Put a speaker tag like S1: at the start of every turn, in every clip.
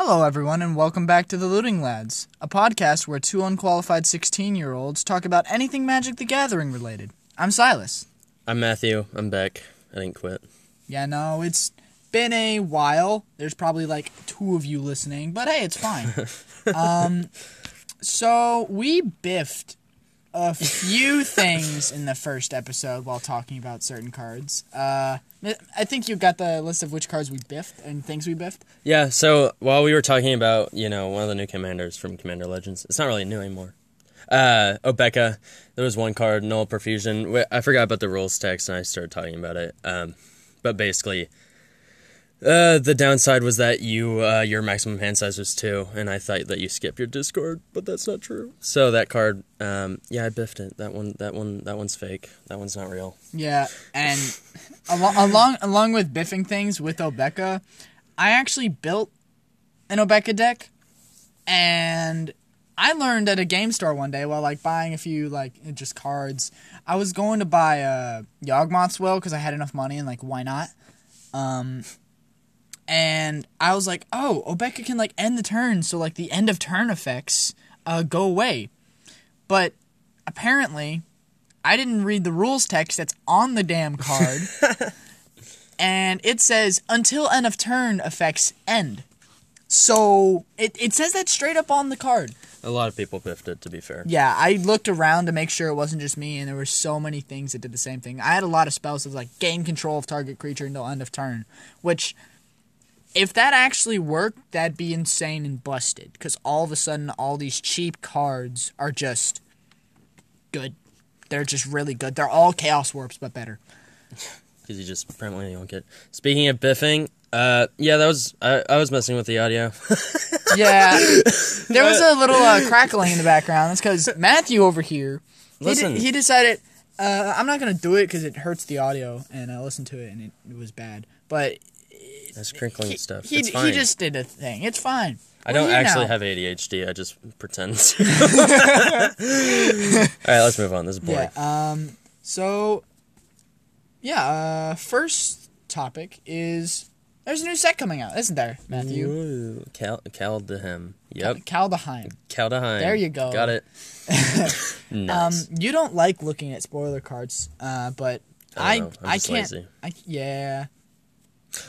S1: Hello, everyone, and welcome back to the Looting Lads, a podcast where two unqualified 16 year olds talk about anything Magic the Gathering related. I'm Silas.
S2: I'm Matthew. I'm back. I didn't quit.
S1: Yeah, no, it's been a while. There's probably like two of you listening, but hey, it's fine. um, so we biffed a few things in the first episode while talking about certain cards. Uh, I think you got the list of which cards we biffed and things we biffed.
S2: Yeah, so while we were talking about, you know, one of the new commanders from Commander Legends, it's not really new anymore. Uh, Obeka, there was one card, Null Profusion. I forgot about the rules text and I started talking about it. Um, but basically, uh, the downside was that you uh, your maximum hand size was two, and I thought that you skipped your discard, but that's not true. So that card, um, yeah, I biffed it. That one, that one, that one's fake. That one's not real.
S1: Yeah, and al- along along with biffing things with Obeka, I actually built an Obeka deck, and I learned at a game store one day while like buying a few like just cards. I was going to buy a Yawgmoth's Will because I had enough money and like why not? Um, and I was like, oh, Obeka can like end the turn, so like the end of turn effects uh, go away. But apparently, I didn't read the rules text that's on the damn card, and it says until end of turn effects end. So it it says that straight up on the card.
S2: A lot of people biffed it, to be fair.
S1: Yeah, I looked around to make sure it wasn't just me, and there were so many things that did the same thing. I had a lot of spells that was like gain control of target creature until end of turn, which if that actually worked, that'd be insane and busted. Because all of a sudden, all these cheap cards are just good. They're just really good. They're all chaos warps, but better.
S2: because you just apparently don't get. Speaking of biffing, uh, yeah, that was I, I was messing with the audio.
S1: Yeah, there was a little uh, crackling in the background. That's because Matthew over here, he, de-
S2: Listen.
S1: he decided uh, I'm not gonna do it because it hurts the audio, and I listened to it and it, it was bad. But
S2: That's crinkling
S1: he,
S2: stuff.
S1: he,
S2: it's fine.
S1: he just did a thing. It's fine.
S2: I don't actually
S1: now.
S2: have ADHD. I just pretend. to. All right, let's move on. This is boring.
S1: Yeah. Um. So, yeah. Uh. First topic is there's a new set coming out, isn't there, Matthew?
S2: Ooh, Cal Kaldahim. Yep.
S1: Kaldheim.
S2: Kaldahim.
S1: There you go.
S2: Got it.
S1: Um. You don't like looking at spoiler cards. Uh. But
S2: I
S1: I
S2: know.
S1: I can't. I yeah.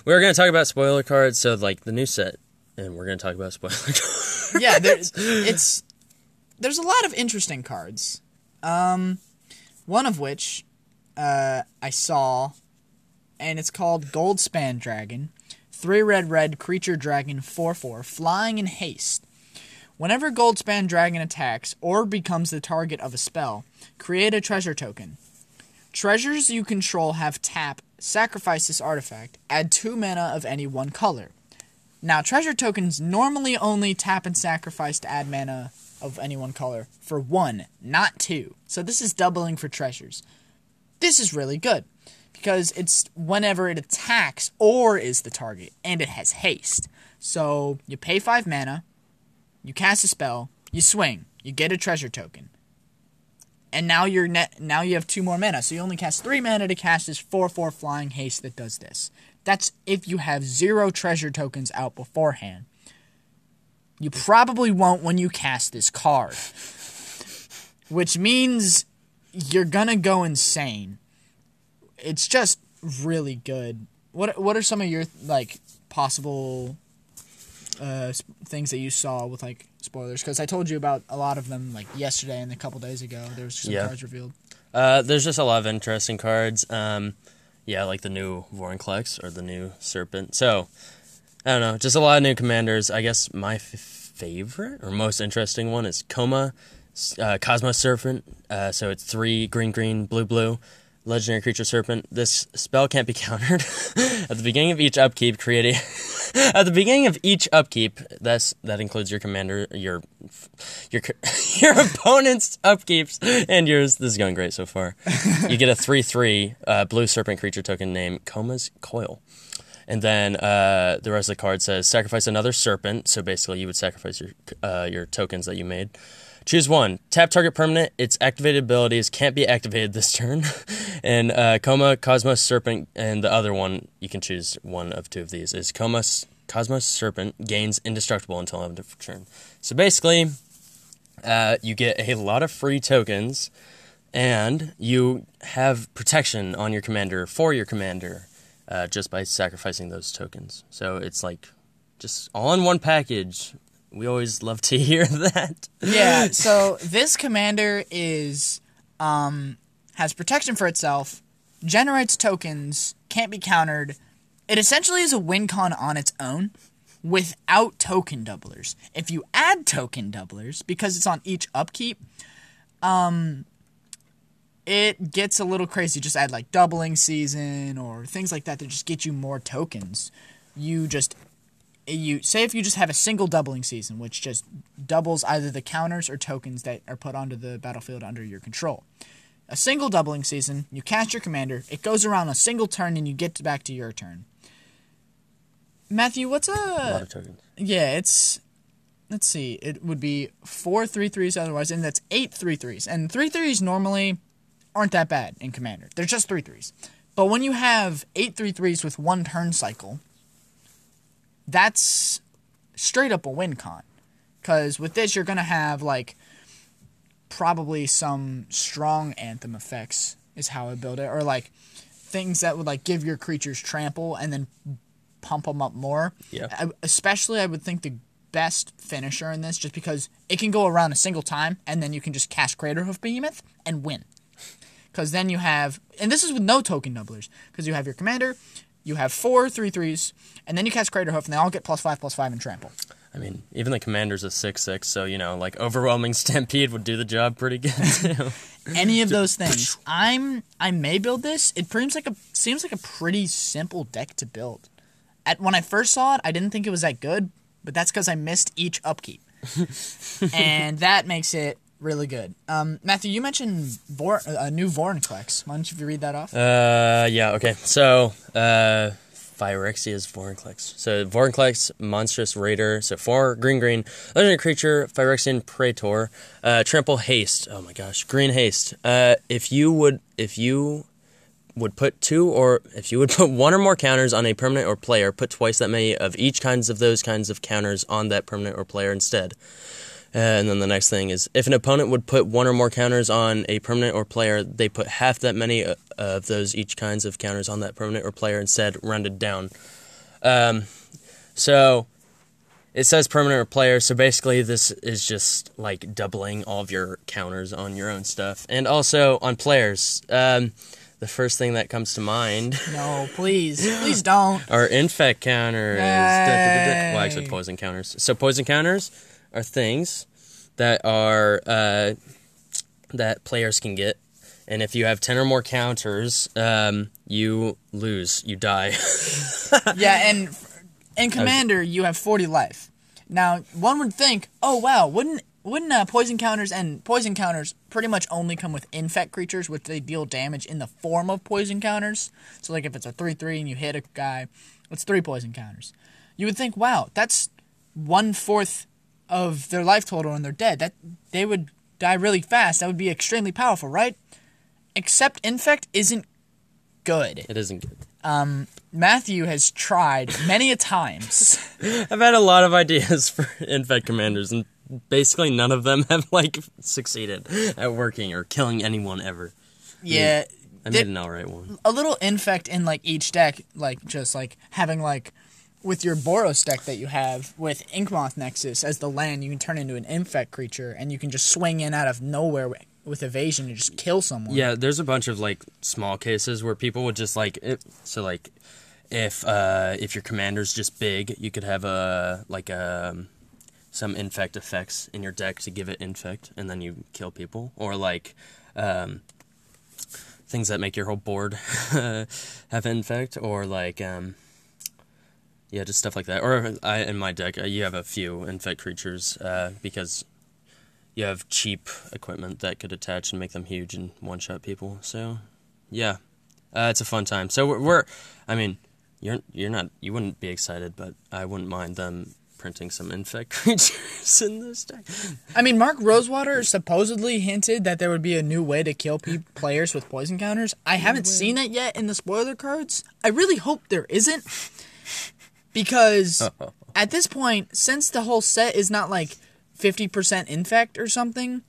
S2: We are gonna talk about spoiler cards, so like the new set, and we're gonna talk about spoiler cards.
S1: yeah, there's it's there's a lot of interesting cards. Um, one of which uh, I saw, and it's called Goldspan Dragon, three red red creature dragon four four flying in haste. Whenever Goldspan Dragon attacks or becomes the target of a spell, create a treasure token. Treasures you control have tap, sacrifice this artifact, add two mana of any one color. Now, treasure tokens normally only tap and sacrifice to add mana of any one color for one, not two. So this is doubling for treasures. This is really good because it's whenever it attacks or is the target, and it has haste. So you pay five mana, you cast a spell, you swing, you get a treasure token. And now you're net. Now you have two more mana, so you only cast three mana to cast this four-four flying haste that does this. That's if you have zero treasure tokens out beforehand. You probably won't when you cast this card, which means you're gonna go insane. It's just really good. What What are some of your like possible uh, things that you saw with like spoilers? Because I told you about a lot of them like yesterday and a couple days ago. There was some
S2: Yeah.
S1: cards revealed.
S2: Uh, there's just a lot of interesting cards. Um, yeah, like the new Vorinclex or the new Serpent. So, I don't know, just a lot of new commanders. I guess my f- favorite or most interesting one is Koma, uh, Cosmos Serpent. Uh, so it's three green, green, blue, blue. Legendary creature serpent. This spell can't be countered. At the beginning of each upkeep, create a. At the beginning of each upkeep, that's that includes your commander, your your your opponent's upkeeps and yours. This is going great so far. You get a three three uh, blue serpent creature token named Koma's Coil, and then uh, the rest of the card says sacrifice another serpent. So basically, you would sacrifice your uh, your tokens that you made. Choose one. Tap target permanent. Its activated abilities can't be activated this turn. and uh, Koma, Cosmos, Serpent, and the other one, you can choose one of two of these, is Koma, Cosmos Serpent gains indestructible until end of turn. So basically, uh, you get a lot of free tokens, and you have protection on your commander for your commander uh, just by sacrificing those tokens. So it's like just all in one package. We always love to hear that.
S1: Yeah, so this commander is um has protection for itself, generates tokens, can't be countered. It essentially is a win con on its own without token doublers. If you add token doublers, because it's on each upkeep, um it gets a little crazy. Just add like doubling season or things like that that just get you more tokens. You just you say if you just have a single doubling season, which just doubles either the counters or tokens that are put onto the battlefield under your control. A single doubling season, you cast your commander, it goes around a single turn, and you get back to your turn. Matthew, what's a,
S2: a lot of tokens.
S1: yeah? It's let's see, it would be four three threes otherwise, and that's eight three threes, and three threes normally aren't that bad in commander. They're just three threes, but when you have eight three threes with one turn cycle, that's straight up a win con. Because with this, you're going to have, like, probably some strong anthem effects, is how I build it. Or, like, things that would, like, give your creatures trample and then pump them up more.
S2: Yeah.
S1: I, especially, I would think the best finisher in this, just because it can go around a single time, and then you can just cast Craterhoof Behemoth and win. Because then you have, and this is with no token doublers, because you have your commander, you have four three threes, and then you cast Craterhoof, and they all get plus five plus five and trample.
S2: I mean, even the commander's a six six, so you know, like overwhelming stampede would do the job pretty good too.
S1: Any of those things, I'm I may build this. It seems like a seems like a pretty simple deck to build. At when I first saw it, I didn't think it was that good, but that's because I missed each upkeep, and that makes it really good. Um, Matthew, you mentioned Vor- a new Vorinclex. Why don't you read that off?
S2: Uh, yeah, okay. So, uh, Phyrexia's Vorinclex. So, Vorinclex, Monstrous Raider. So, four green, green, legendary creature, Phyrexian Praetor, uh, Trample Haste. Oh my gosh, Green Haste. Uh, if you would, if you would put two or if you would put one or more counters on a permanent or player, put twice that many of each kinds of those kinds of counters on that permanent or player instead. Uh, and then the next thing is if an opponent would put one or more counters on a permanent or player, they put half that many uh, of those each kinds of counters on that permanent or player instead, rounded down. Um, so it says permanent or player, so basically this is just like doubling all of your counters on your own stuff. And also on players, um, the first thing that comes to mind
S1: No, please, please don't.
S2: are infect counters. Da. Well, actually, poison counters. So poison counters are things that are uh, that players can get, and if you have ten or more counters, um, you lose. You die.
S1: Yeah, and in Commander you have forty life. Now one would think, oh wow, wouldn't wouldn't uh, poison counters and poison counters pretty much only come with infect creatures, which they deal damage in the form of poison counters. So like if it's a three three and you hit a guy, it's three poison counters. You would think, wow, that's one fourth of their life total and they're dead. That they would die really fast. That would be extremely powerful, right? Except infect isn't good.
S2: it isn't good.
S1: Um, Matthew has tried many a times.
S2: I've had a lot of ideas for infect commanders, and basically none of them have like succeeded at working or killing anyone ever.
S1: yeah,
S2: I
S1: Did-
S2: made an alright one.
S1: a little infect in like each deck, like just like having like with your Boros deck that you have with Inkmoth Nexus as the land, you can turn into an infect creature and you can just swing in out of nowhere with evasion and just kill someone.
S2: Yeah, there's a bunch of like small cases where people would just like it, so like if uh if your commander's just big, you could have a like um some infect effects in your deck to give it infect and then you kill people or like um things that make your whole board have infect or like um yeah, just stuff like that. Or I in my deck, uh, you have a few infect creatures uh, because you have cheap equipment that could attach and make them huge and one shot people. So, yeah, uh, it's a fun time. So we're, we're, I mean, you're you're not you wouldn't be excited, but I wouldn't mind them printing some infect creatures in this deck.
S1: I mean, Mark Rosewater supposedly hinted that there would be a new way to kill pe- players with poison counters. I haven't seen it yet in the spoiler cards. I really hope there isn't. Because at this point, since the whole set is not like fifty percent infect or something,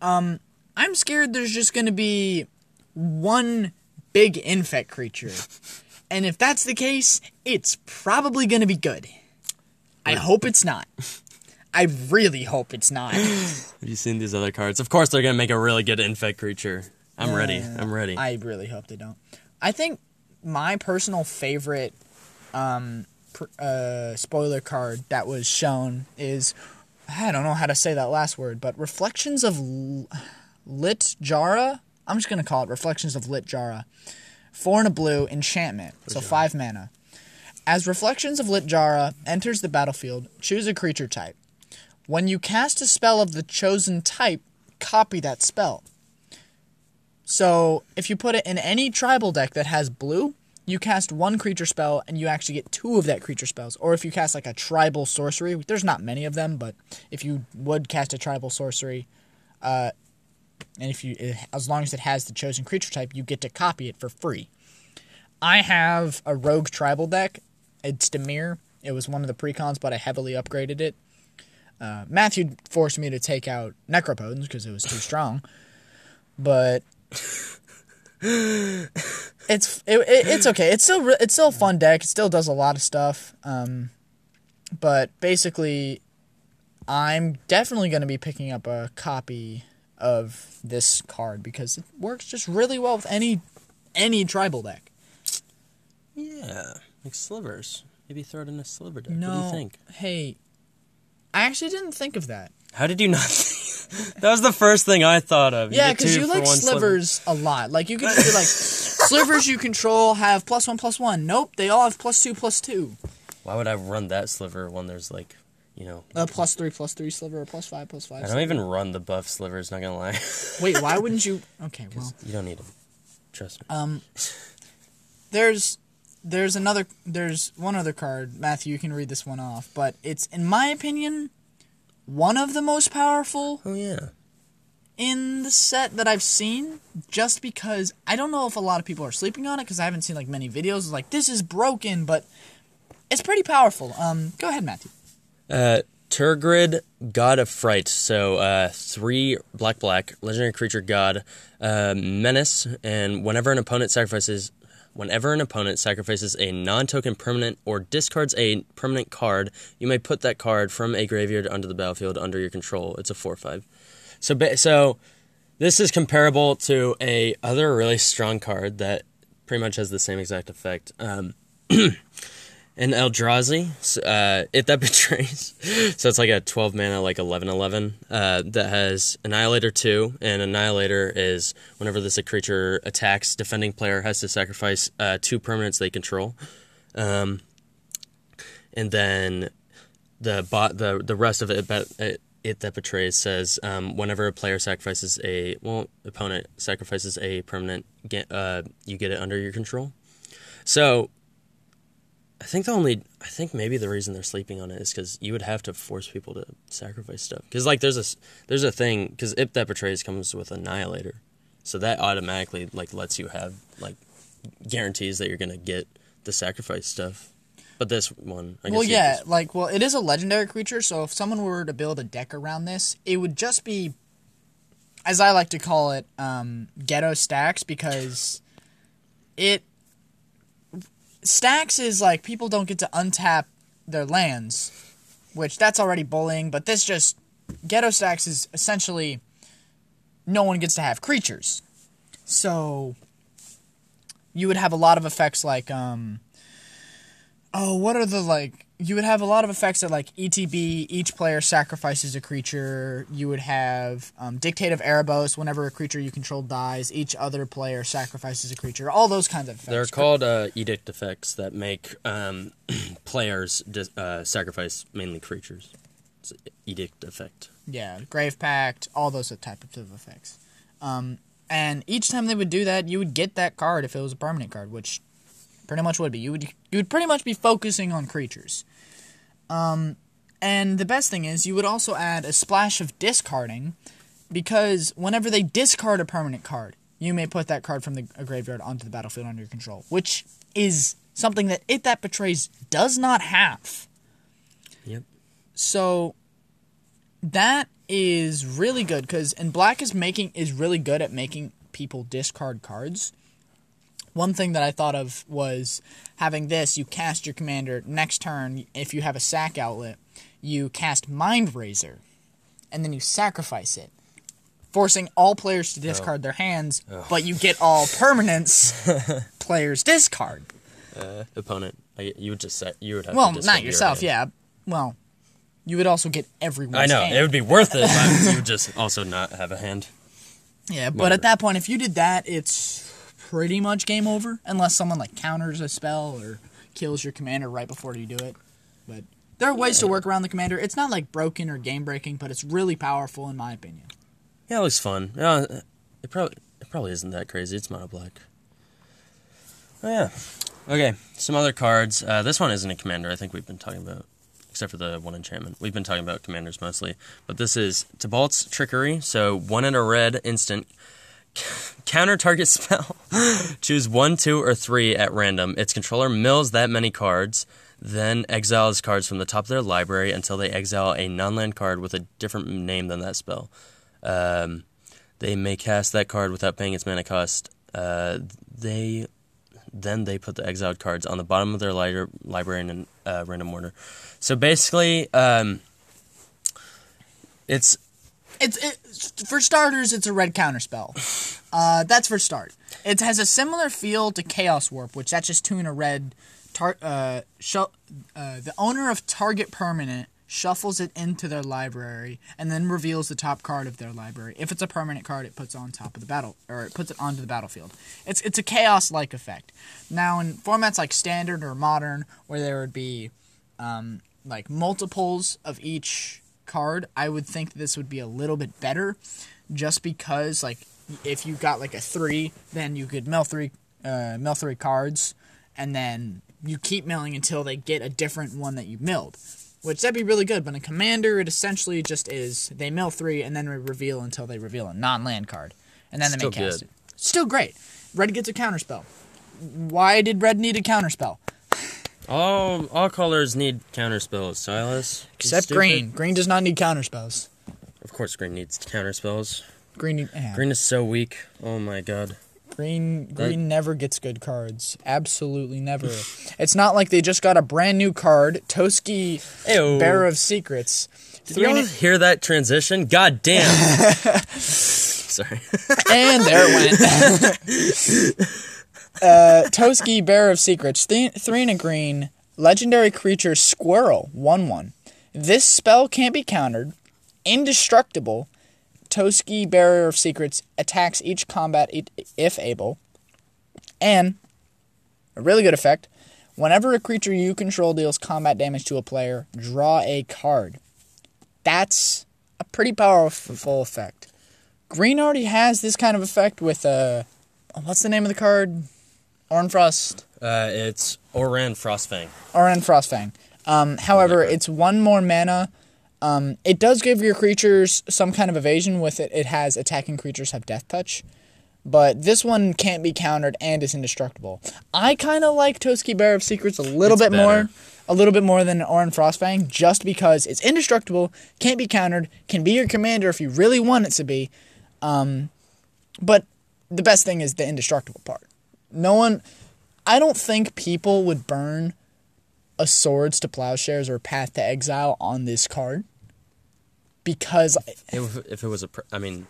S1: um, I'm scared there's just gonna be one big infect creature, and if that's the case, it's probably gonna be good. I hope it's not. I really hope it's not.
S2: Have you seen these other cards? Of course, they're gonna make a really good infect creature. I'm ready. I'm ready.
S1: I really hope they don't. I think my personal favorite um, uh, spoiler card that was shown is I don't know how to say that last word, but Reflections of L- Littjara. I'm just gonna call it Reflections of Littjara. Four and a blue enchantment, so five mana. As Reflections of Littjara enters the battlefield, choose a creature type. When you cast a spell of the chosen type, copy that spell. So if you put it in any tribal deck that has blue, you cast one creature spell and you actually get two of that creature spells. Or if you cast like a tribal sorcery, there's not many of them, but if you would cast a tribal sorcery, uh, and if you as long as it has the chosen creature type, you get to copy it for free. I have a rogue tribal deck. It's Dimir. It was one of the precons, but I heavily upgraded it. Uh, Matthew forced me to take out Necropotence because it was too strong, but it's it, it, it's okay. It's still it's still a fun deck. It still does a lot of stuff. Um, but basically, I'm definitely going to be picking up a copy of this card because it works just really well with any any tribal deck.
S2: yeah, like slivers. Maybe throw it in a sliver deck.
S1: No,
S2: What do you think?
S1: hey, I actually didn't think of that.
S2: How did you not? think- that was the first thing I thought of.
S1: Yeah, because you like
S2: one sliver.
S1: slivers a lot. Like you could just be like, slivers you control have plus one plus one. Nope, they all have plus two plus two.
S2: Why would I run that sliver when there's like, you know,
S1: A plus three plus three sliver, or plus five plus five.
S2: I don't
S1: sliver.
S2: even run the buff slivers. Not gonna lie,
S1: Wait, why wouldn't you? Okay, well,
S2: you don't need them. Trust me.
S1: um, there's there's another there's one other card. Matthew, you can read this one off, but it's in my opinion one of the most powerful
S2: oh yeah.
S1: in the set that I've seen. Just because I don't know if a lot of people are sleeping on it because I haven't seen like many videos. Like this is broken, but it's pretty powerful. Um, go ahead, Matthew.
S2: Uh, Tergrid, God of Fright. So, uh, three black black legendary creature god, uh, menace, and whenever an opponent sacrifices, whenever an opponent sacrifices a non-token permanent or discards a permanent card, you may put that card from a graveyard onto the battlefield under your control. It's a four-five. So, so this is comparable to a other really strong card that pretty much has the same exact effect. Um, and Eldrazi, uh, if that betrays, so it's like a 12 mana, like 11 11, uh, that has Annihilator 2, and Annihilator is whenever this a creature attacks, defending player has to sacrifice uh, two permanents they control. Um, and then the bot, the, the rest of it, but it, it that betrays says um, whenever a player sacrifices a, well, opponent sacrifices a permanent, get, uh, you get it under your control. So I think the only I think maybe the reason they're sleeping on it is because you would have to force people to sacrifice stuff. Because like there's a there's a thing because It That Betrays comes with annihilator, so that automatically like lets you have like guarantees that you're gonna get the sacrifice stuff. But this one, I
S1: Well, yeah,
S2: just-
S1: like, well, it is a legendary creature, so if someone were to build a deck around this, it would just be, as I like to call it, um, ghetto stacks, because it. Stacks is like people don't get to untap their lands, which that's already bullying, but this just. Ghetto stacks is essentially no one gets to have creatures. So. You would have a lot of effects like, um, Oh, what are the like? You would have a lot of effects that like ETB. Each player sacrifices a creature. You would have um, Dictate of Erebos. Whenever a creature you control dies, each other player sacrifices a creature. All those kinds of effects.
S2: they're called uh, edict effects that make um, players dis- uh, sacrifice mainly creatures. It's edict effect.
S1: Yeah, Grave Pact. All those types of effects. Um, and each time they would do that, you would get that card if it was a permanent card, which pretty much would be. You would you would pretty much be focusing on creatures. Um, and the best thing is you would also add a splash of discarding, because whenever they discard a permanent card, you may put that card from the a graveyard onto the battlefield under your control, which is something that It That Betrays does not have.
S2: Yep.
S1: So that is really good because and Black is making is really good at making people discard cards. One thing that I thought of was having this: you cast your commander next turn. If you have a sack outlet, you cast Mind Razor, and then you sacrifice it, forcing all players to discard their hands. But you get all permanents players discard.
S2: Uh, opponent. I, you would just set. You would have.
S1: Well, not yourself,
S2: hand.
S1: yeah. Well, you would also get everyone.
S2: I know
S1: hand.
S2: it would be worth it, but you would just also not have a hand.
S1: Yeah, but at that point, if you did that, it's pretty much game over, unless someone like counters a spell or kills your commander right before you do it. But there are ways to work around the commander. It's not like broken or game breaking, but it's really powerful in my opinion.
S2: Yeah, it looks fun. Yeah, it probably it probably isn't that crazy. It's mono black. Oh yeah. Okay, some other cards. Uh, this one isn't a commander. I think we've been talking about, except for the one enchantment. We've been talking about commanders mostly, but this is Tibalt's trickery. So one in a red instant. Counter target spell. Choose one, two, or three at random. Its controller mills that many cards, then exiles cards from the top of their library until they exile a non-land card with a different name than that spell. Um, they may cast that card without paying its mana cost. Uh, they then they put the exiled cards on the bottom of their li- library in uh, random order. So basically, um, it's
S1: It's it, for starters, it's a red counter spell. Uh, that's for start. It has a similar feel to Chaos Warp, which that's just two in a red. Tar- uh, uh, the owner of target permanent shuffles it into their library and then reveals the top card of their library. If it's a permanent card, it puts on top of the battle or it puts it onto the battlefield. It's it's a chaos like effect. Now in formats like standard or modern, where there would be um, like multiples of each card, I would think this would be a little bit better, just because like if you got like a three, then you could mill three, uh, mill three cards, and then you keep milling until they get a different one that you milled, which that'd be really good. But in commander, it essentially just is they mill three and then reveal until they reveal a non-land card, and then
S2: Still
S1: they may cast it. Still great. Red gets a counterspell. Why did red need a counterspell?
S2: All all colors need counter spells. Silas,
S1: Except green. Green does not need counterspells.
S2: Of course, green needs counter spells.
S1: Green, yeah.
S2: Green is so weak. Oh my god.
S1: Green Green never gets good cards. Absolutely never. it's not like they just got a brand new card, Toski. Bearer of Secrets.
S2: Did
S1: and,
S2: hear that transition? God damn. Sorry.
S1: and there it went. Uh, Toski Bearer of Secrets. Three, three and a green. Legendary creature Squirrel. 1 1. This spell can't be countered. Indestructible. Toski Bearer of Secrets attacks each combat if able. And a really good effect. Whenever a creature you control deals combat damage to a player, draw a card. That's a pretty powerful effect. Green already has this kind of effect with uh what's the name of the card? Ornfrost.
S2: Uh, it's Ohran Frostfang.
S1: Ohran Frostfang. Um, however, it's one more mana. Um, it does give your creatures some kind of evasion with it. It has attacking creatures have death touch. But this one can't be countered and is indestructible. I kind of like Toski Bear of Secrets a little
S2: It's
S1: bit more, a little bit more than Ohran Frostfang, just because it's indestructible, can't be countered, can be your commander if you really want it to be. Um, but the best thing is the indestructible part. No one, I don't think people would burn a Swords to Plowshares or Path to Exile on this card because
S2: If, if it was a, I mean,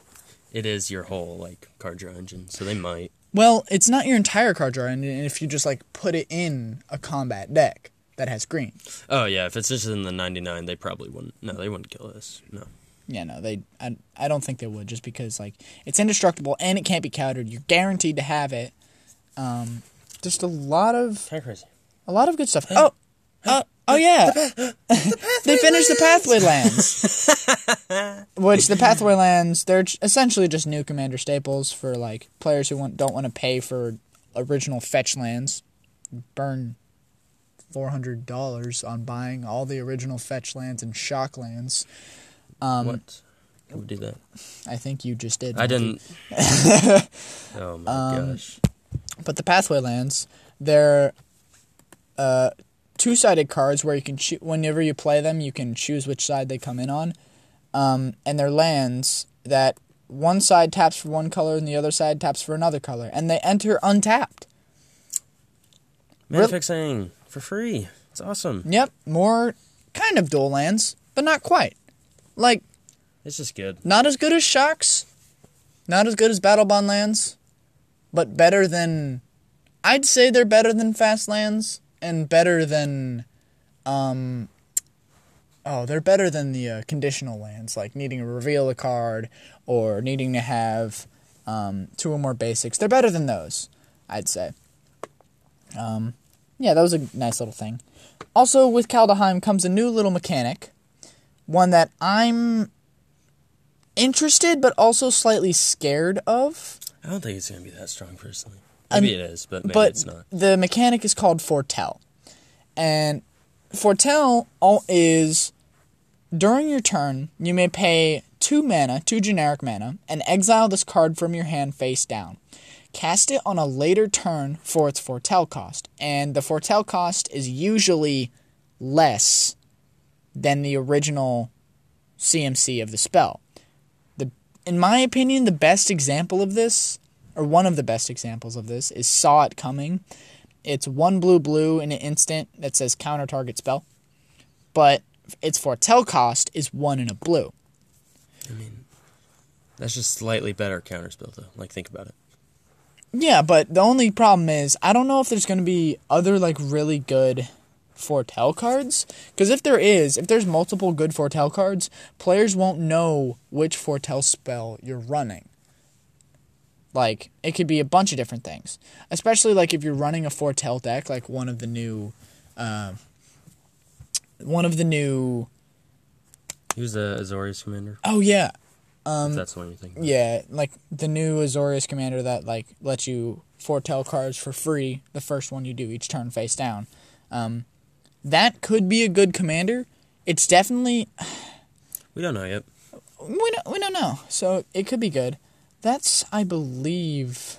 S2: it is your whole like card draw engine, so they might.
S1: Well, it's not your entire card draw, engine if you just like put it in a combat deck that has green,
S2: Oh yeah, if it's just in the ninety nine, they probably wouldn't. No, they wouldn't kill us. No.
S1: yeah, no, they, I, I don't think they would, just because like it's indestructible and it can't be countered. You're guaranteed to have it. Um, just a lot of
S2: Kind of crazy.
S1: a lot of good stuff. Oh, oh, oh yeah, they finished the Pathway Lands, which the Pathway Lands they're essentially just new Commander staples for like players who want, don't want to pay for original fetch lands. Burn four hundred dollars on buying all the original fetch lands and shock lands. Um,
S2: what? Who do that?
S1: I think you just did.
S2: I didn't. oh my
S1: Um,
S2: gosh.
S1: But the pathway lands, they're uh, two-sided cards where you can choo- whenever you play them, you can choose which side they come in on. Um, and they're lands that one side taps for one color and the other side taps for another color, and they enter untapped.
S2: Mana
S1: Real-
S2: fixing for free. It's awesome.
S1: Yep, more kind of dual lands, but not quite. Like
S2: It's just good.
S1: not as good as shocks, not as good as battle bond lands, but better than. I'd say they're better than fast lands and better than, um. Oh, they're better than the uh, conditional lands, like needing to reveal a card or needing to have um, two or more basics. They're better than those, I'd say. Um, yeah, that was a nice little thing. Also, with Kaldheim comes a new little mechanic, one that I'm interested but also slightly scared of.
S2: I don't think it's gonna be that strong personally.
S1: Um,
S2: Maybe it is, but maybe
S1: but
S2: it's not.
S1: the mechanic is called Foretell. And Foretell all is during your turn, you may pay two mana, two generic mana, and exile this card from your hand face down. Cast it on a later turn for its Foretell cost, and the Foretell cost is usually less than the original CMC of the spell. In my opinion, the best example of this, or one of the best examples of this, is Saw It Coming. It's one blue blue in an instant that says counter target spell, but its Foretell cost is one in a blue.
S2: I mean, that's just slightly better counter spell, though. Like think about it.
S1: Yeah, but the only problem is I don't know if there's going to be other like really good foretell cards because if there is, if there's multiple good foretell cards, players won't know which foretell spell you're running. Like it could be a bunch of different things, especially like if you're running a foretell deck, like one of the new, uh, one of the new.
S2: Who's the Azorius commander?
S1: Oh yeah,
S2: if that's the one you're thinking. of.
S1: Yeah, like the new Azorius commander that like lets you foretell cards for free. The first one you do each turn face down. Um, that could be a good commander. It's definitely
S2: We don't know yet.
S1: we don't we don't know. So it could be good. That's I believe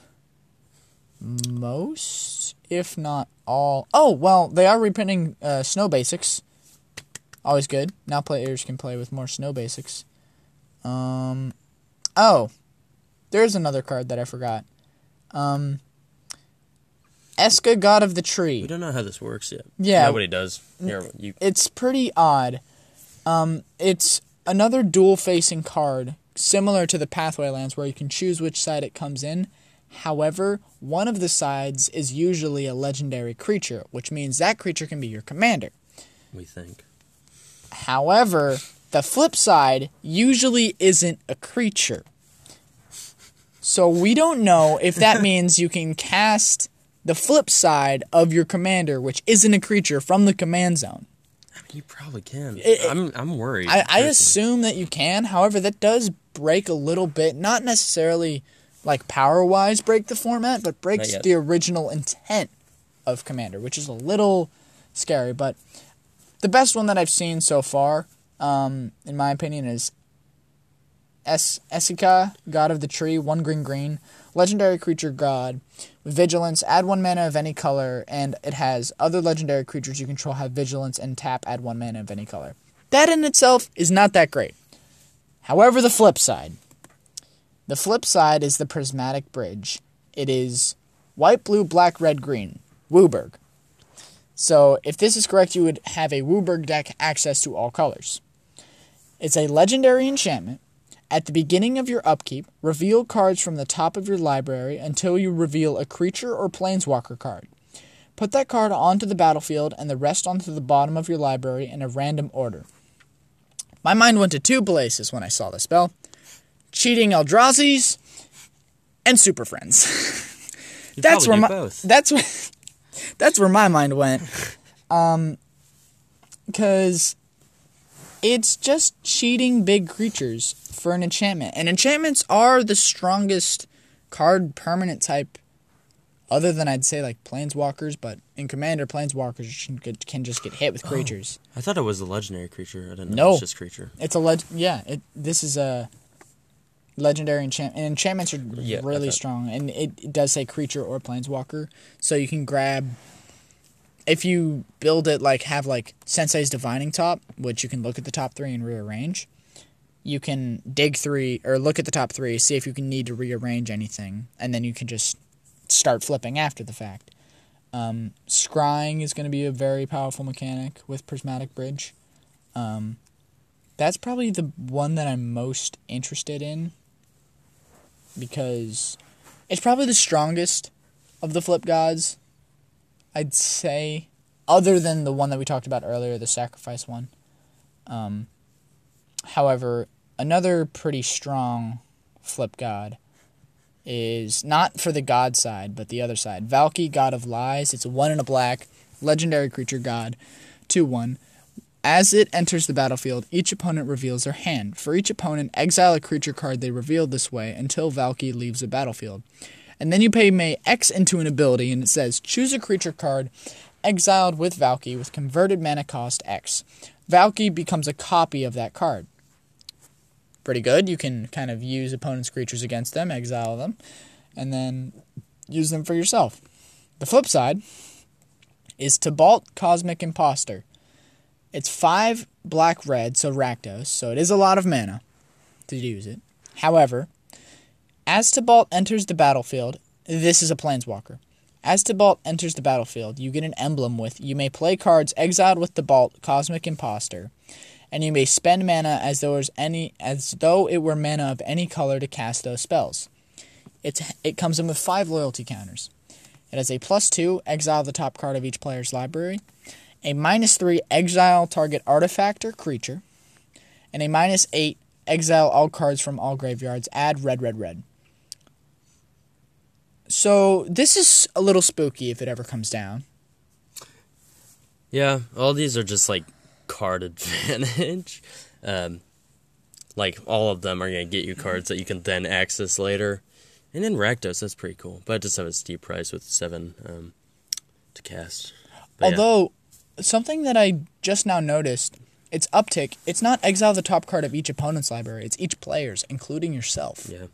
S1: most, if not all. Oh well, they are reprinting uh, snow basics. Always good. Now players can play with more snow basics. Um, oh, there's another card that I forgot. Um, Esika, God of the Tree.
S2: We don't know how this works yet.
S1: Yeah.
S2: Nobody does. Here, you.
S1: it's pretty odd. Um, it's another dual facing card, similar to the Pathway lands, where you can choose which side it comes in. However, one of the sides is usually a legendary creature, which means that creature can be your commander.
S2: We think.
S1: However, the flip side usually isn't a creature. So we don't know if that means you can cast the flip side of your commander, which isn't a creature, from the command zone.
S2: I mean, you probably can.
S1: It-
S2: I'm. I'm worried.
S1: I, I assume that you can. However, that does break a little bit, not necessarily like power wise break the format, but breaks the original intent of Commander, which is a little scary. But the best one that I've seen so far, um, in my opinion, is Es- Esika, God of the Tree, one green green, legendary creature god. Vigilance, add one mana of any color, and it has other legendary creatures you control have vigilance and tap, add one mana of any color. That in itself is not that great. However, the flip side. The flip side is the prismatic bridge. It is white, blue, black, red, green. WUBRG. So, if this is correct, you would have a WUBRG deck access to all colors. It's a legendary enchantment. At the beginning of your upkeep, reveal cards from the top of your library until you reveal a creature or planeswalker card. Put that card onto the battlefield and the rest onto the bottom of your library in a random order. My mind went to two places when I saw the spell cheating Eldrazi's and Super Friends. That's where my
S2: both.
S1: that's where that's where my mind went. Um, because it's just cheating big creatures for an enchantment, and enchantments are the strongest card permanent type. Other than I'd say like planeswalkers, but in Commander, planeswalkers can, just get hit with oh, creatures.
S2: I thought it was a legendary creature. I didn't know
S1: No.
S2: it was just creature.
S1: It's a leg. Yeah, it. This is a legendary enchant. And enchantments are
S2: Yeah,
S1: really strong, and it, it does say creature or planeswalker, so you can grab if you build it like have like Sensei's Divining Top, which you can look at the top three and rearrange, you can dig three or look at the top three, see if you can need to rearrange anything, and then you can just start flipping after the fact. Um, scrying is going to be a very powerful mechanic with Prismatic Bridge. Um, that's probably the one that I'm most interested in because it's probably the strongest of the flip gods. I'd say, other than the one that we talked about earlier, the sacrifice one. Um, however, another pretty strong flip god is not for the god side, but the other side. Valki, god of lies. It's a one in a black, legendary creature god, 2 1. As it enters the battlefield, each opponent reveals their hand. For each opponent, exile a creature card they revealed this way until Valki leaves the battlefield. And then you pay May X into an ability, and it says choose a creature card exiled with Valki with converted mana cost X. Valki becomes a copy of that card. Pretty good. You can kind of use opponent's creatures against them, exile them, and then use them for yourself. The flip side is Tibalt Cosmic Impostor. It's five black red, so Rakdos, so it is a lot of mana to use it. However, as Tibalt enters the battlefield, this is a Planeswalker. As Tibalt enters the battlefield, you get an emblem with you may play cards exiled with Tibalt Cosmic Impostor, and you may spend mana as though any as though it were mana of any color to cast those spells. It comes in with five loyalty counters. It has a plus two, exile the top card of each player's library, a minus three, exile target artifact or creature, and a minus eight, exile all cards from all graveyards, add red, red, red. So this is a little spooky if it ever comes down.
S2: Yeah, all these are just like card advantage. Um, like all of them are gonna get you cards that you can then access later. And in Rakdos, that's pretty cool. But it does have a steep price with seven um, to cast. But yeah.
S1: Although something that I just now noticed, it's uptick. It's not exile the top card of each opponent's library. It's each player's, including yourself.
S2: yeah,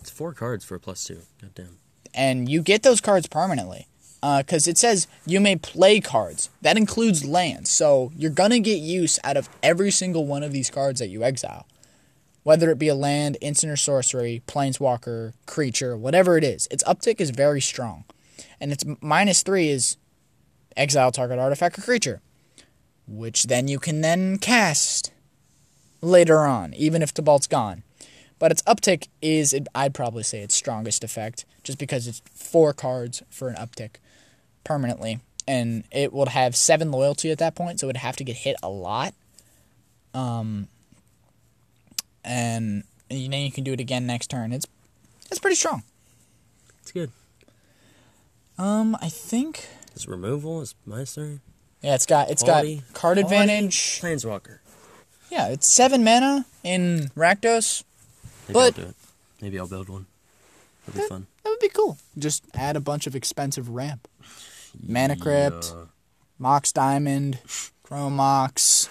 S2: it's four cards for a plus two. Goddamn.
S1: And you get those cards permanently. Uh, because it says you may play cards. That includes lands. So you're going to get use out of every single one of these cards that you exile. Whether it be a land, instant or sorcery, planeswalker, creature, whatever it is. Its uptick is very strong. And its minus three is exile target artifact or creature. Which then you can then cast later on, even if Tibalt's gone. But its uptick is, I'd probably say, its strongest effect, just because it's four cards for an uptick permanently. And it would have seven loyalty at that point, so it would have to get hit a lot. Um, and you know you can do it again next turn. It's it's pretty strong.
S2: It's good.
S1: Um, I think
S2: It's removal. is my minus three.
S1: yeah, it's got it's
S2: Quality.
S1: got card
S2: Quality.
S1: advantage.
S2: Planeswalker.
S1: Yeah, it's seven mana in Rakdos.
S2: Maybe
S1: But-
S2: I'll do it. Maybe I'll build one. That'd be fun.
S1: That would be cool. Just add a bunch of expensive ramp. Mana Crypt,
S2: Yeah.
S1: Mox Diamond, Chrome Mox,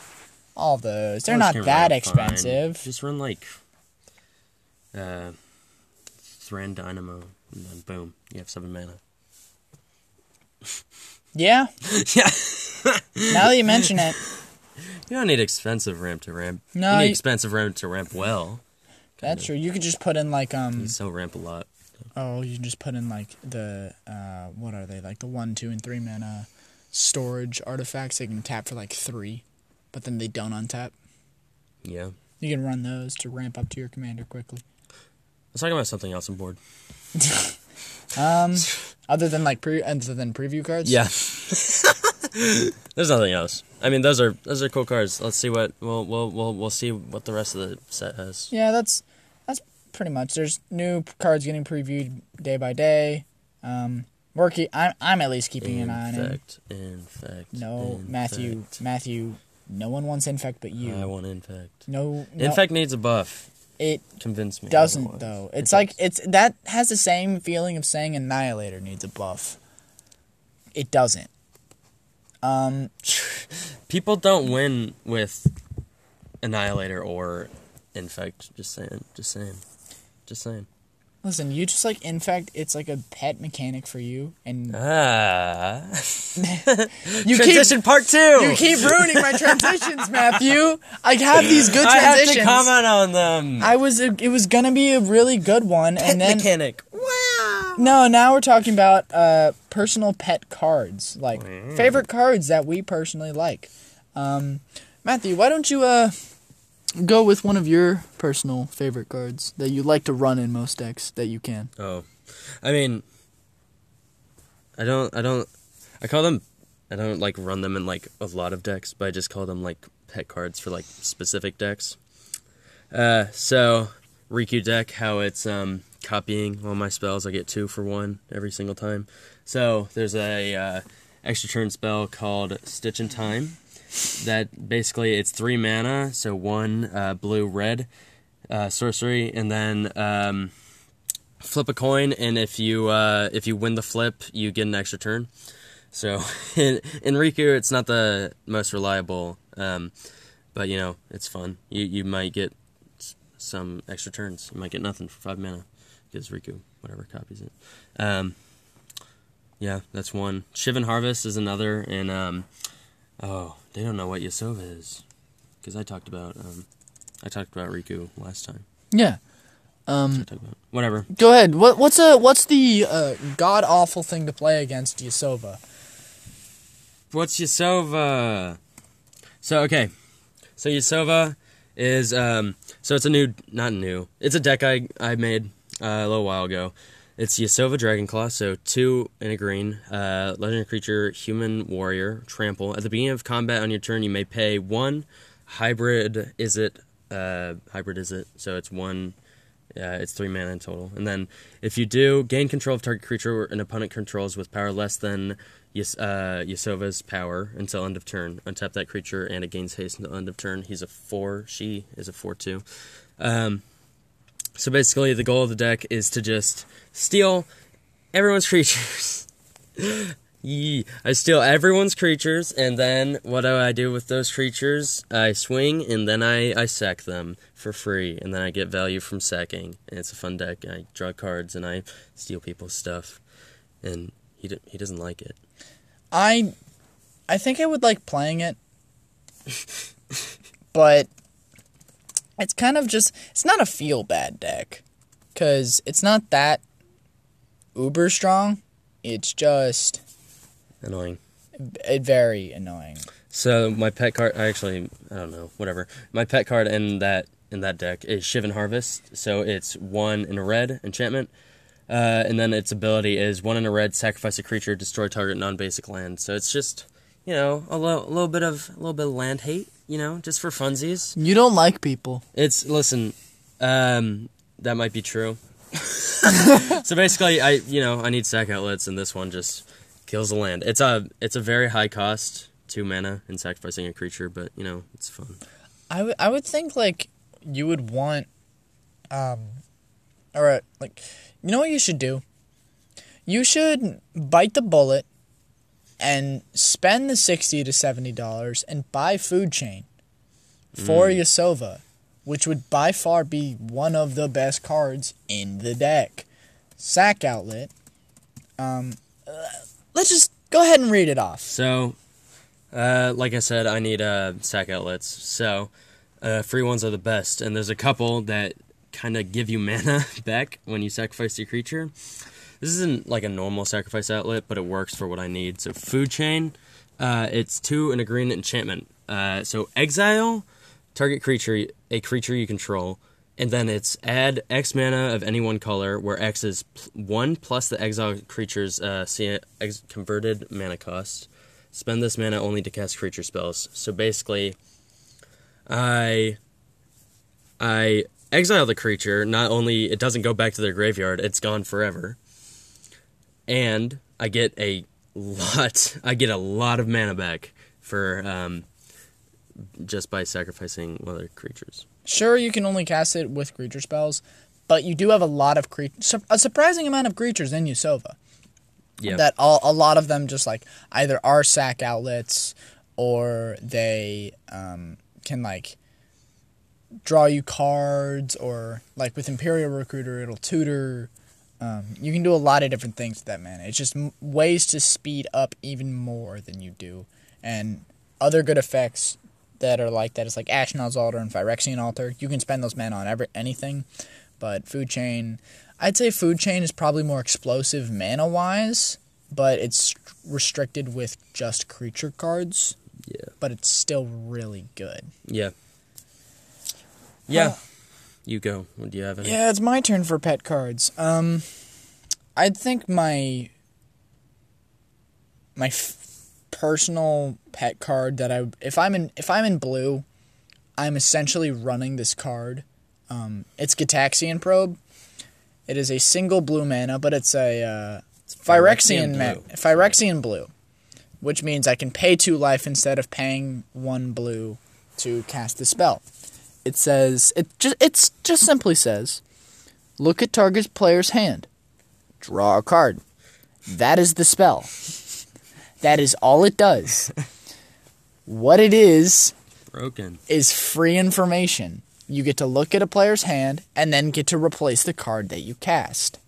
S1: all those. They're not that
S2: run fine.
S1: expensive.
S2: Just run like uh Thran Dynamo and then boom, you have seven mana.
S1: Yeah,
S2: yeah.
S1: now that you mention it,
S2: You don't need expensive ramp to ramp.
S1: No,
S2: you need
S1: you-
S2: expensive ramp to ramp well.
S1: That's true. You could just put in like um
S2: You so ramp a lot.
S1: oh, you can just put in like the uh what are they like the one, two, and three mana storage artifacts. They can tap for like three, but then they don't untap.
S2: Yeah.
S1: You can run those to ramp up to your commander quickly.
S2: Let's talk about something else on board.
S1: Um, other than like pre, other than preview cards.
S2: Yeah. There's nothing else. I mean, those are those are cool cards. Let's see what we'll we'll we'll we'll see what the rest of the set has.
S1: Yeah, that's pretty much. There's new cards getting previewed day by day. Um, working. I'm I'm at least keeping an eye on it.
S2: Infect, infect.
S1: No,
S2: infect.
S1: Matthew, Matthew. No one wants infect but you.
S2: I want infect.
S1: no, no,
S2: Infect needs a buff.
S1: It
S2: Convince me.
S1: doesn't
S2: otherwise.
S1: though. It's
S2: It
S1: like it's that has the same feeling of saying Annihilator needs a buff. It doesn't. Um,
S2: People don't win with Annihilator or Infect. Just saying. Just saying. Just saying.
S1: Listen, you just like in fact, it's like a pet mechanic for you, and
S2: Ah.
S1: you
S2: Transition
S1: keep
S2: part two.
S1: you keep ruining my transitions, Matthew. I have these good
S2: I have
S1: transitions.
S2: to comment on them.
S1: I was it was gonna be a really good one,
S2: Pet
S1: and then
S2: mechanic. Wow.
S1: no, now we're talking about uh personal pet cards, like favorite cards that we personally like. Um, Matthew, why don't you uh go with one of your personal favorite cards that you like to run in most decks that you can?
S2: Oh, I mean, I don't, I don't, I call them, I don't like run them in like a lot of decks, but I just call them like pet cards for like specific decks. Uh, so Riku deck, how it's um copying all my spells, I get two for one every single time. So there's a uh, extra turn spell called Stitch in Time. That basically it's three mana, so one uh, blue red uh, sorcery, and then um, flip a coin, and if you uh, if you win the flip, you get an extra turn. So in, in Riku, it's not the most reliable, um, but you know it's fun. You you might get some extra turns. You might get nothing for five mana because Riku whatever copies it. Um, yeah, that's one. Shivan Harvest is another, and um, oh, they don't know what Yasova is because I talked about um, I talked about Riku last time.
S1: Yeah. Um,
S2: whatever.
S1: go ahead. What what's a what's the uh, god awful thing to play against Yasova?
S2: What's Yasova? So okay, so Yasova is um so it's a new not new it's a deck I I made uh, a little while ago. It's Yasova Dragonclaw, so two in a green, uh, legendary creature, human warrior, trample. At the beginning of combat on your turn, you may pay one hybrid. Is it uh, hybrid? Is it so? It's one. Uh, it's three mana in total, and then if you do gain control of target creature an opponent controls with power less than Yas- uh, Yasova's power until end of turn. Untap that creature and it gains haste until end of turn. He's a four. She is a four two. Um, so basically, the goal of the deck is to just steal everyone's creatures. Yee. I steal everyone's creatures, and then what do I do with those creatures? I swing, and then I, I sack them for free, and then I get value from sacking. And it's a fun deck. I draw cards, and I steal people's stuff, and he d- he doesn't like it.
S1: I I think I would like playing it, but it's kind of just it's not a feel bad deck because it's not that uber strong. It's just
S2: Annoying.
S1: uh, very annoying.
S2: So my pet card, I actually, I don't know, whatever. My pet card in that in that deck is Shivan Harvest. So it's one in a red enchantment, uh, and then its ability is one in a red, sacrifice a creature, destroy target non-basic land. So it's just, you know, a little, a little bit of a little bit of land hate, you know, just for funsies.
S1: You don't like people.
S2: It's listen, um, that might be true. so basically, I you know I need sack outlets, and this one just kills the land. It's a it's a very high cost, two mana, and sacrificing a creature, but you know it's fun.
S1: I would I would think like you would want um or like you know what you should do? You should bite the bullet and spend the 60 to 70 dollars and buy food chain for Yasova, which would by far be one of the best cards in the deck. Sack outlet. Um uh, let's just go ahead and read it off.
S2: So, uh, like I said, I need uh, sack outlets. So, uh, free ones are the best, and there's a couple that kind of give you mana back when you sacrifice your creature. This isn't like a normal sacrifice outlet, but it works for what I need. So, food chain, uh, it's two and a green enchantment. Uh, so, exile target creature, a creature you control, and then it's add X mana of any one color, where X is one plus the exile creature's uh, converted mana cost. Spend this mana only to cast creature spells. So basically, I I exile the creature. Not only it doesn't go back to their graveyard, it's gone forever, and I get a lot. I get a lot of mana back for um, just by sacrificing other creatures.
S1: Sure, you can only cast it with creature spells, but you do have a lot of creatures, a surprising amount of creatures in Yasova.
S2: Yeah.
S1: That all, a lot of them just like either are sac outlets or they um, can like draw you cards, or like with Imperial Recruiter, it'll tutor. Um, you can do a lot of different things with that mana. It's just m- ways to speed up even more than you do, and other good effects that are like that is like Ashnod's Altar and Phyrexian Altar. You can spend those mana on every anything, but Food Chain, I'd say Food Chain is probably more explosive mana wise, but it's restricted with just creature cards.
S2: Yeah.
S1: But it's still really good.
S2: Yeah. Yeah.
S1: Huh.
S2: You go. Do you have any?
S1: Yeah, it's my turn for pet cards. Um, I think my my f- personal pet card that I if I'm in if I'm in blue, I'm essentially running this card. Um, it's Gitaxian Probe. It is a single blue mana, but it's a uh, Phyrexian
S2: Phyrexian
S1: ma-
S2: blue.
S1: Phyrexian blue, which means I can pay two life instead of paying one blue to cast the spell. It says it just it's just simply says, look at target player's hand, draw a card. That is the spell. That is all it does. what it is
S2: Broken.
S1: is free information. You get to look at a player's hand and then get to replace the card that you cast.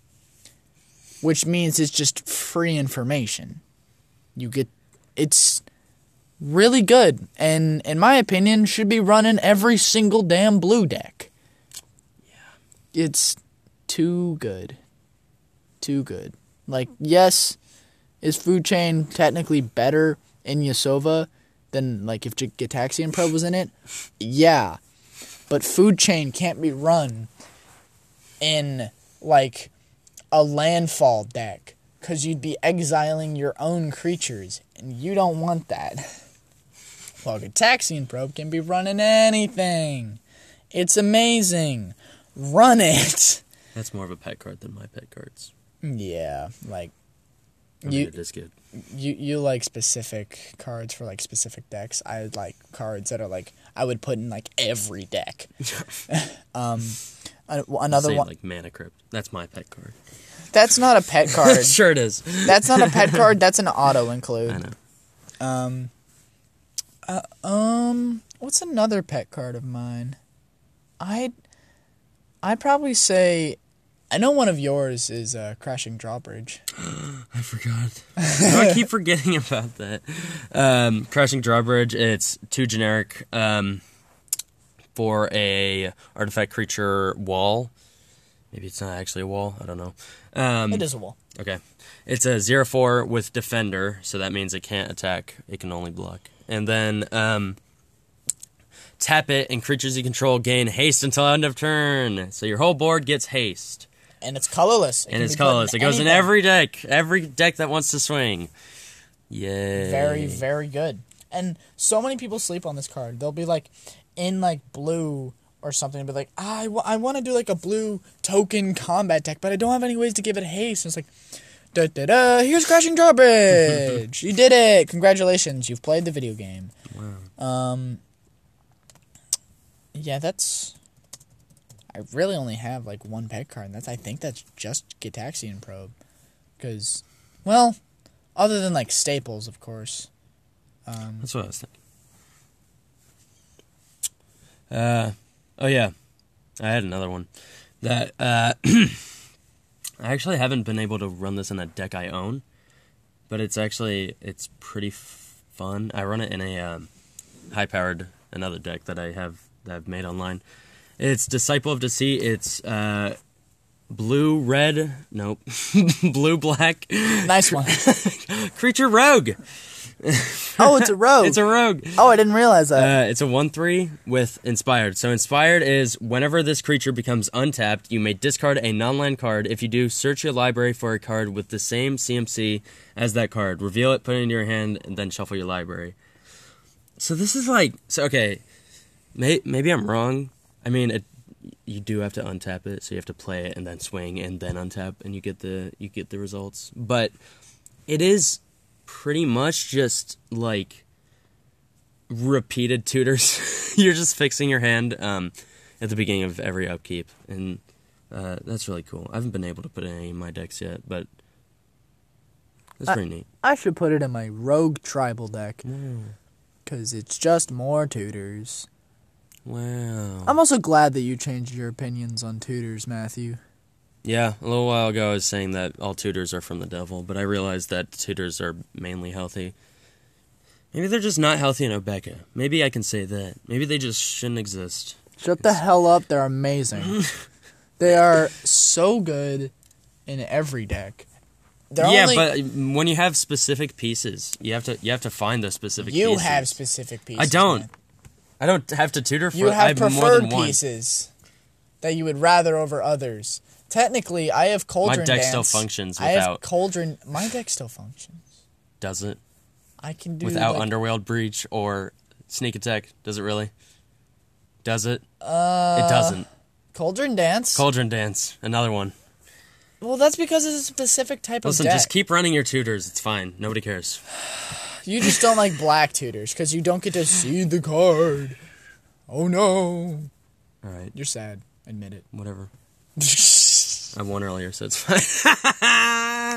S1: Which means it's just free information. You get it's really good and in my opinion should be running every single damn blue deck. Yeah. It's too good. Too good. Like yes, is Food Chain technically better in Yasova than like if Gitaxian Probe was in it? Yeah. But Food Chain can't be run in like a landfall deck because you'd be exiling your own creatures, and you don't want that. Well, Gitaxian Probe can be running anything. It's amazing. Run it.
S2: That's more of a pet card than my pet cards.
S1: Yeah, like
S2: I mean,
S1: You-
S2: it is good.
S1: you you like specific cards for like specific decks. I like cards that are like I would put in like every deck. um, another
S2: Say,
S1: one.
S2: like Mana Crypt. That's my pet card.
S1: That's not a pet card.
S2: sure it is.
S1: That's not a pet card. That's an auto include.
S2: I know.
S1: Um, uh, um, what's another pet card of mine? I'd I'd probably say. I know one of yours is uh, Crashing Drawbridge.
S2: I forgot. I keep forgetting about that. Um, Crashing Drawbridge. It's too generic um, for a artifact creature wall. Maybe it's not actually a wall. I don't know. Um,
S1: It is a wall.
S2: Okay. It's a zero four with defender, so that means it can't attack. It can only block. And then um, tap it, and creatures you control gain haste until end of turn. So your whole board gets haste,
S1: And it's colorless. It
S2: and it's
S1: be put in
S2: colorless. It goes in every deck, every deck that wants to swing. Yay!
S1: very very good and so many people sleep on this card they'll be like in like blue or something and be like "Ah, I, w- I want to do like a blue token combat deck but i don't have any ways to give it haste and it's like da da da here's crashing drawbridge. You did it. Congratulations. You've played the video game.
S2: Wow.
S1: um yeah that's i really only have like one pet card and that's i think that's just gitaxian probe because well other than like staples of course. Um,
S2: That's what I was thinking. Uh, oh yeah, I had another one that uh, I actually haven't been able to run this in a deck I own, but it's actually it's pretty f- fun. I run it in a um, high-powered another deck that I have that I've made online. It's Disciple of Deceit. It's uh, blue red, nope, blue black
S1: nice one.
S2: creature rogue.
S1: Oh, it's a rogue.
S2: It's a rogue.
S1: oh, I didn't realize that.
S2: Uh, it's a 1 3 with Inspired. So, Inspired is whenever this creature becomes untapped, you may discard a non land card. If you do, search your library for a card with the same CMC as that card. Reveal it, put it into your hand, and then shuffle your library. So, this is like. So, okay. May, maybe I'm wrong. I mean, it, you do have to untap it, so you have to play it and then swing and then untap, and you get the you get the results. But it is pretty much just like repeated tutors. You're just fixing your hand um, at the beginning of every upkeep, and uh, that's really cool. I haven't been able to put any in my decks yet, but that's
S1: Uh,
S2: pretty neat.
S1: I should put it in my rogue tribal deck because it's just more tutors.
S2: Wow.
S1: I'm also glad that you changed your opinions on tutors, Matthew.
S2: Yeah, a little while ago I was saying that all tutors are from the devil, but I realized that tutors are mainly healthy. Maybe they're just not healthy in Obeka. Maybe I can say that. Maybe they just shouldn't exist.
S1: Shut the hell up. They're amazing. they are so good in every deck. They're
S2: yeah,
S1: only,
S2: but when you have specific pieces, you have to you have to find those specific pieces.
S1: you
S2: pieces.
S1: have specific pieces.
S2: I don't.
S1: man.
S2: I don't have to tutor for
S1: You
S2: I
S1: have
S2: have more
S1: preferred
S2: than one.
S1: pieces that you would rather over others. Technically, I have Cauldron
S2: deck
S1: Dance.
S2: still functions
S1: I have Cauldron. My deck still functions.
S2: Does it?
S1: I can do
S2: Without
S1: like,
S2: Underworld Breach or Sneak Attack, does it really? Does it?
S1: Uh,
S2: it doesn't.
S1: Cauldron Dance.
S2: Cauldron Dance, another one.
S1: well, that's because it's a specific type
S2: Listen,
S1: of deck.
S2: Listen, just keep running your tutors. It's fine. Nobody cares.
S1: You just don't like black tutors because you don't get to see the card. Oh no,
S2: All right,
S1: you're sad. Admit it.
S2: whatever. I won earlier, so it's fine.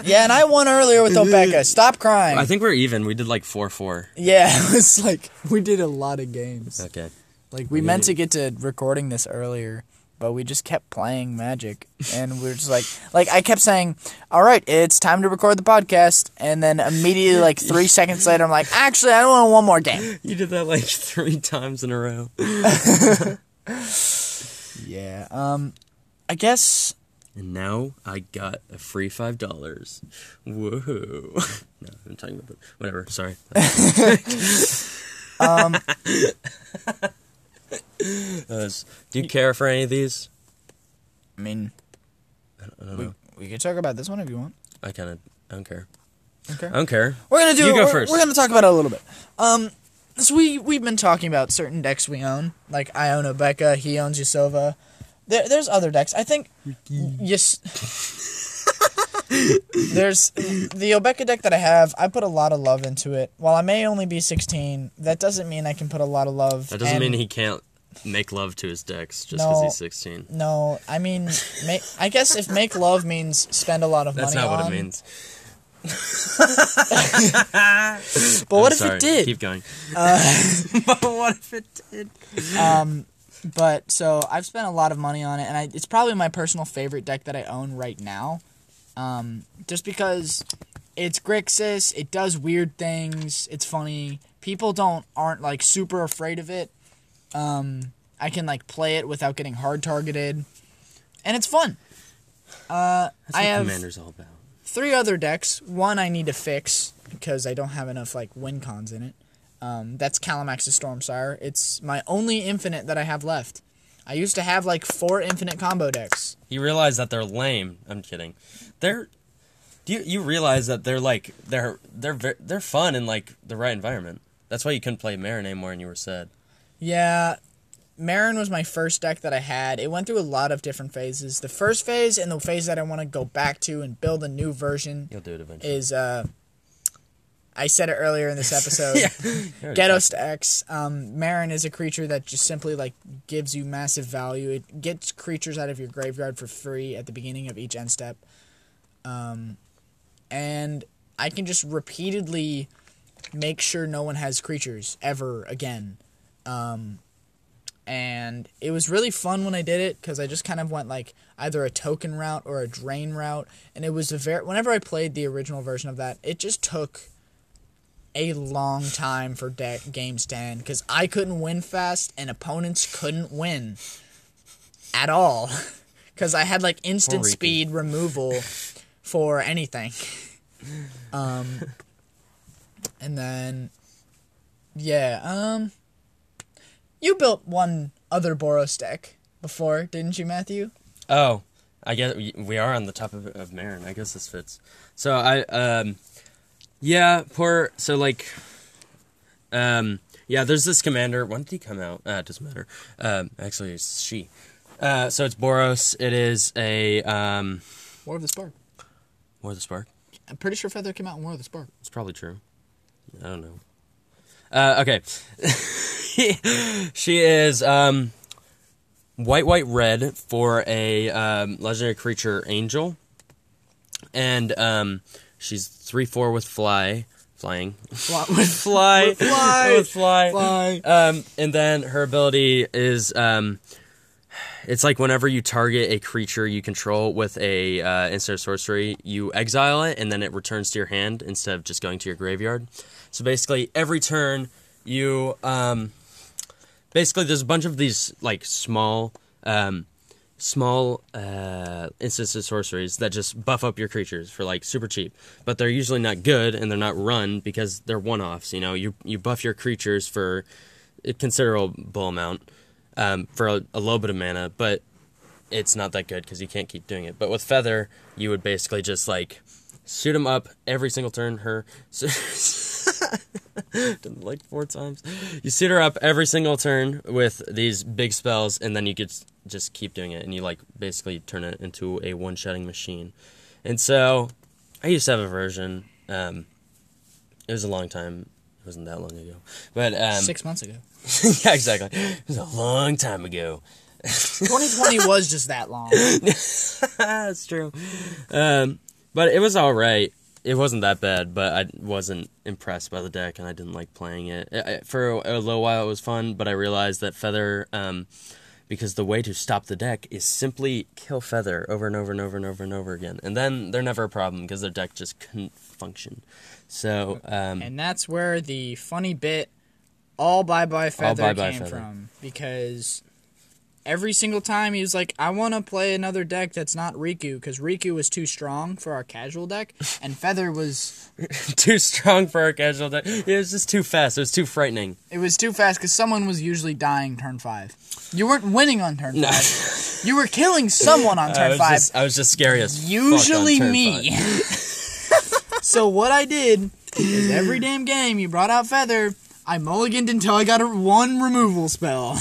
S1: yeah, and I won earlier with Obeka. Stop crying.
S2: I think we're even. We did like four four.
S1: yeah, it was like we did a lot of games.
S2: Okay.
S1: Like we meant to get to recording this earlier, but we just kept playing Magic, and we are just like, like I kept saying, "All right, it's time to record the podcast," and then immediately, like three seconds later, I'm like, "Actually, I want one more game."
S2: You did that like three times in a row.
S1: Yeah. Um, I guess
S2: And now I got a free five dollars. Whoa! No, I'm talking about the, whatever. Sorry.
S1: Um,
S2: Uh, do you care for any of these?
S1: I mean,
S2: I don't
S1: we,
S2: know.
S1: we could talk about this one if you want.
S2: I kind of I don't care.
S1: Okay.
S2: I don't care.
S1: We're gonna do.
S2: You go
S1: we're,
S2: first.
S1: We're gonna talk about it a little bit. Um, so we we've been talking about certain decks we own. Like I own Obeka, he owns Yasova. There, there's other decks. I think. Yes. there's the Obeka deck that I have. I put a lot of love into it. While I may only be 16, that doesn't mean I can put a lot of love.
S2: That doesn't
S1: and-
S2: mean he can't make love to his decks just because
S1: No.
S2: he's 16.
S1: No, I mean, make, I guess if make love means spend a lot of
S2: That's
S1: money That's
S2: not what it means.
S1: But what
S2: I'm
S1: if
S2: sorry.
S1: it did?
S2: Keep going.
S1: but what if it did? Um, but so I've spent a lot of money on it, and I, it's probably my personal favorite deck that I own right now. Um, just because it's Grixis, it does weird things, it's funny. People don't aren't like super afraid of it. Um, I can like play it without getting hard targeted, and it's fun. Uh,
S2: That's
S1: I have
S2: Commander's all about.
S1: three other decks. One I need to fix because I don't have enough like win cons in it. Um, that's Kalamax's Stormsire. It's my only infinite that I have left. I used to have like four infinite combo decks.
S2: You realize that they're lame. I'm kidding. They're. Do you you realize that they're like they're they're ver- they're fun in like the right environment. That's why you couldn't play Meren anymore, and you were sad.
S1: Yeah, Meren was my first deck that I had. It went through a lot of different phases. The first phase and the phase that I want to go back to and build a new version
S2: You'll do it eventually.
S1: is uh I said it earlier in this episode.
S2: Already
S1: Ghetto stax. Um, Meren is a creature that just simply like gives you massive value. It gets creatures out of your graveyard for free at the beginning of each end step. Um, and I can just repeatedly make sure no one has creatures ever again. Um, and it was really fun when I did it because I just kind of went like either a token route or a drain route, and it was a very. Whenever I played the original version of that, it just took a long time for deck games to end because I couldn't win fast and opponents couldn't win at all because I had like instant speed removal for anything. Um, and then yeah, um, you built one other Boros deck before, didn't you, Matthew?
S2: Oh, I guess we- we are on the top of, of Meren. I guess this fits. So I um, yeah, poor. So like, um, yeah. There's this commander. When did he come out? Uh, it doesn't matter. Um, actually, it's she. Uh, so it's Boros. It is a um,
S1: War of the Spark.
S2: War of the Spark.
S1: I'm pretty sure Feather came out in War of the Spark.
S2: It's probably true. I don't know. Uh, okay. she is um, white, white, red for a um, legendary creature, Angel. And um, she's 3 4 with fly. flying,
S1: Fly- with-
S2: fly,
S1: With fly.
S2: with fly.
S1: fly.
S2: Um, and then her ability is um, it's like whenever you target a creature you control with a uh, instant sorcery, you exile it, and then it returns to your hand instead of just going to your graveyard. So basically, every turn you um, basically there's a bunch of these like small um, small uh, instances of sorceries that just buff up your creatures for like super cheap, but they're usually not good and they're not run because they're one-offs. You know, you you buff your creatures for a considerable amount um, for a, a little bit of mana, but it's not that good because you can't keep doing it. But with feather, you would basically just like shoot them up every single turn. Her did like four times. You shoot her up every single turn with these big spells, and then you could just keep doing it, and you like basically turn it into a one-shotting machine. And so, I used to have a version. Um, it was a long time. It wasn't that long ago, but um,
S1: Six months ago.
S2: yeah, exactly. It was a long time ago.
S1: 2020 was just that long.
S2: That's true. Um, but it was all right. It wasn't that bad, but I wasn't impressed by the deck, and I didn't like playing it. For a, a little while, it was fun, but I realized that Feather, um, because the way to stop the deck is simply kill Feather over and over and over and over and over again, and then they're never a problem because their deck just couldn't function. So, um,
S1: And that's where the funny bit all bye bye feather
S2: Bye Bye
S1: came
S2: Feather.
S1: from. Because every single time he was like, I want to play another deck that's not Riku, because Riku was too strong for our casual deck, and Feather was.
S2: too strong for our casual deck. It was just too fast. It was too frightening.
S1: It was too fast because someone was usually dying turn five. You weren't winning on turn
S2: No.
S1: five. You were killing someone on turn
S2: was,
S1: five.
S2: just, I was just scary as
S1: Usually me. so what I did is every damn game you brought out Feather, I mulliganed until I got a one removal spell.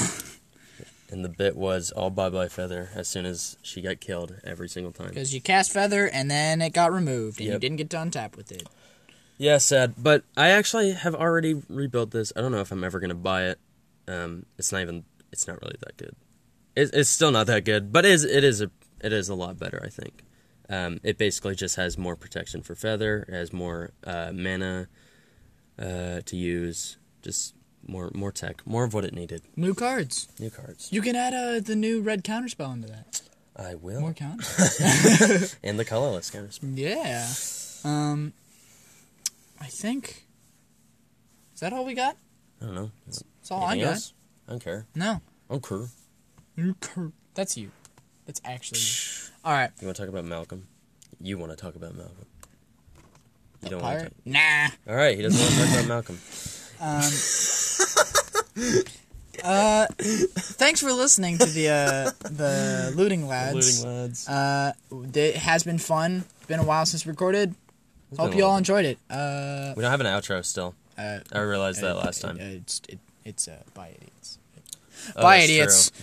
S2: And the bit was all bye bye feather as soon as she got killed every single time.
S1: Because you cast Feather and then it got removed and you didn't get to untap with it.
S2: Yeah, sad. But I actually have already rebuilt this. I don't know if I'm ever gonna buy it. Um, it's not even. It's not really that good. It, it's still not that good, but it is. It is a. It is a lot better, I think. Um, it basically just has more protection for feather. It has more uh, mana uh, to use. Just more more tech. More of what it needed.
S1: New cards.
S2: New cards.
S1: You can add uh, the new red counterspell into that.
S2: I will.
S1: More counter.
S2: and the colorless counters.
S1: yeah. Um, I think. Is that all we got?
S2: I don't know.
S1: That's all I
S2: Anything
S1: got.
S2: else? I don't care.
S1: No.
S2: I don't care.
S1: That's you. That's actually you. All right.
S2: You want to talk about Malcolm? You want to talk about Malcolm? You
S1: The
S2: don't want to.
S1: Nah.
S2: All right, he doesn't want to talk about Malcolm.
S1: Um, uh, thanks for listening to the uh, the looting lads.
S2: Looting lads.
S1: Uh, it has been fun. It's been a while since recorded.
S2: It's
S1: Hope
S2: been a
S1: you all
S2: while.
S1: enjoyed it. Uh,
S2: We don't have an outro still.
S1: uh,
S2: I realized that last time.
S1: it's it, it's uh, by idiots.
S2: Oh,
S1: Bye,
S2: that's
S1: idiots.
S2: true.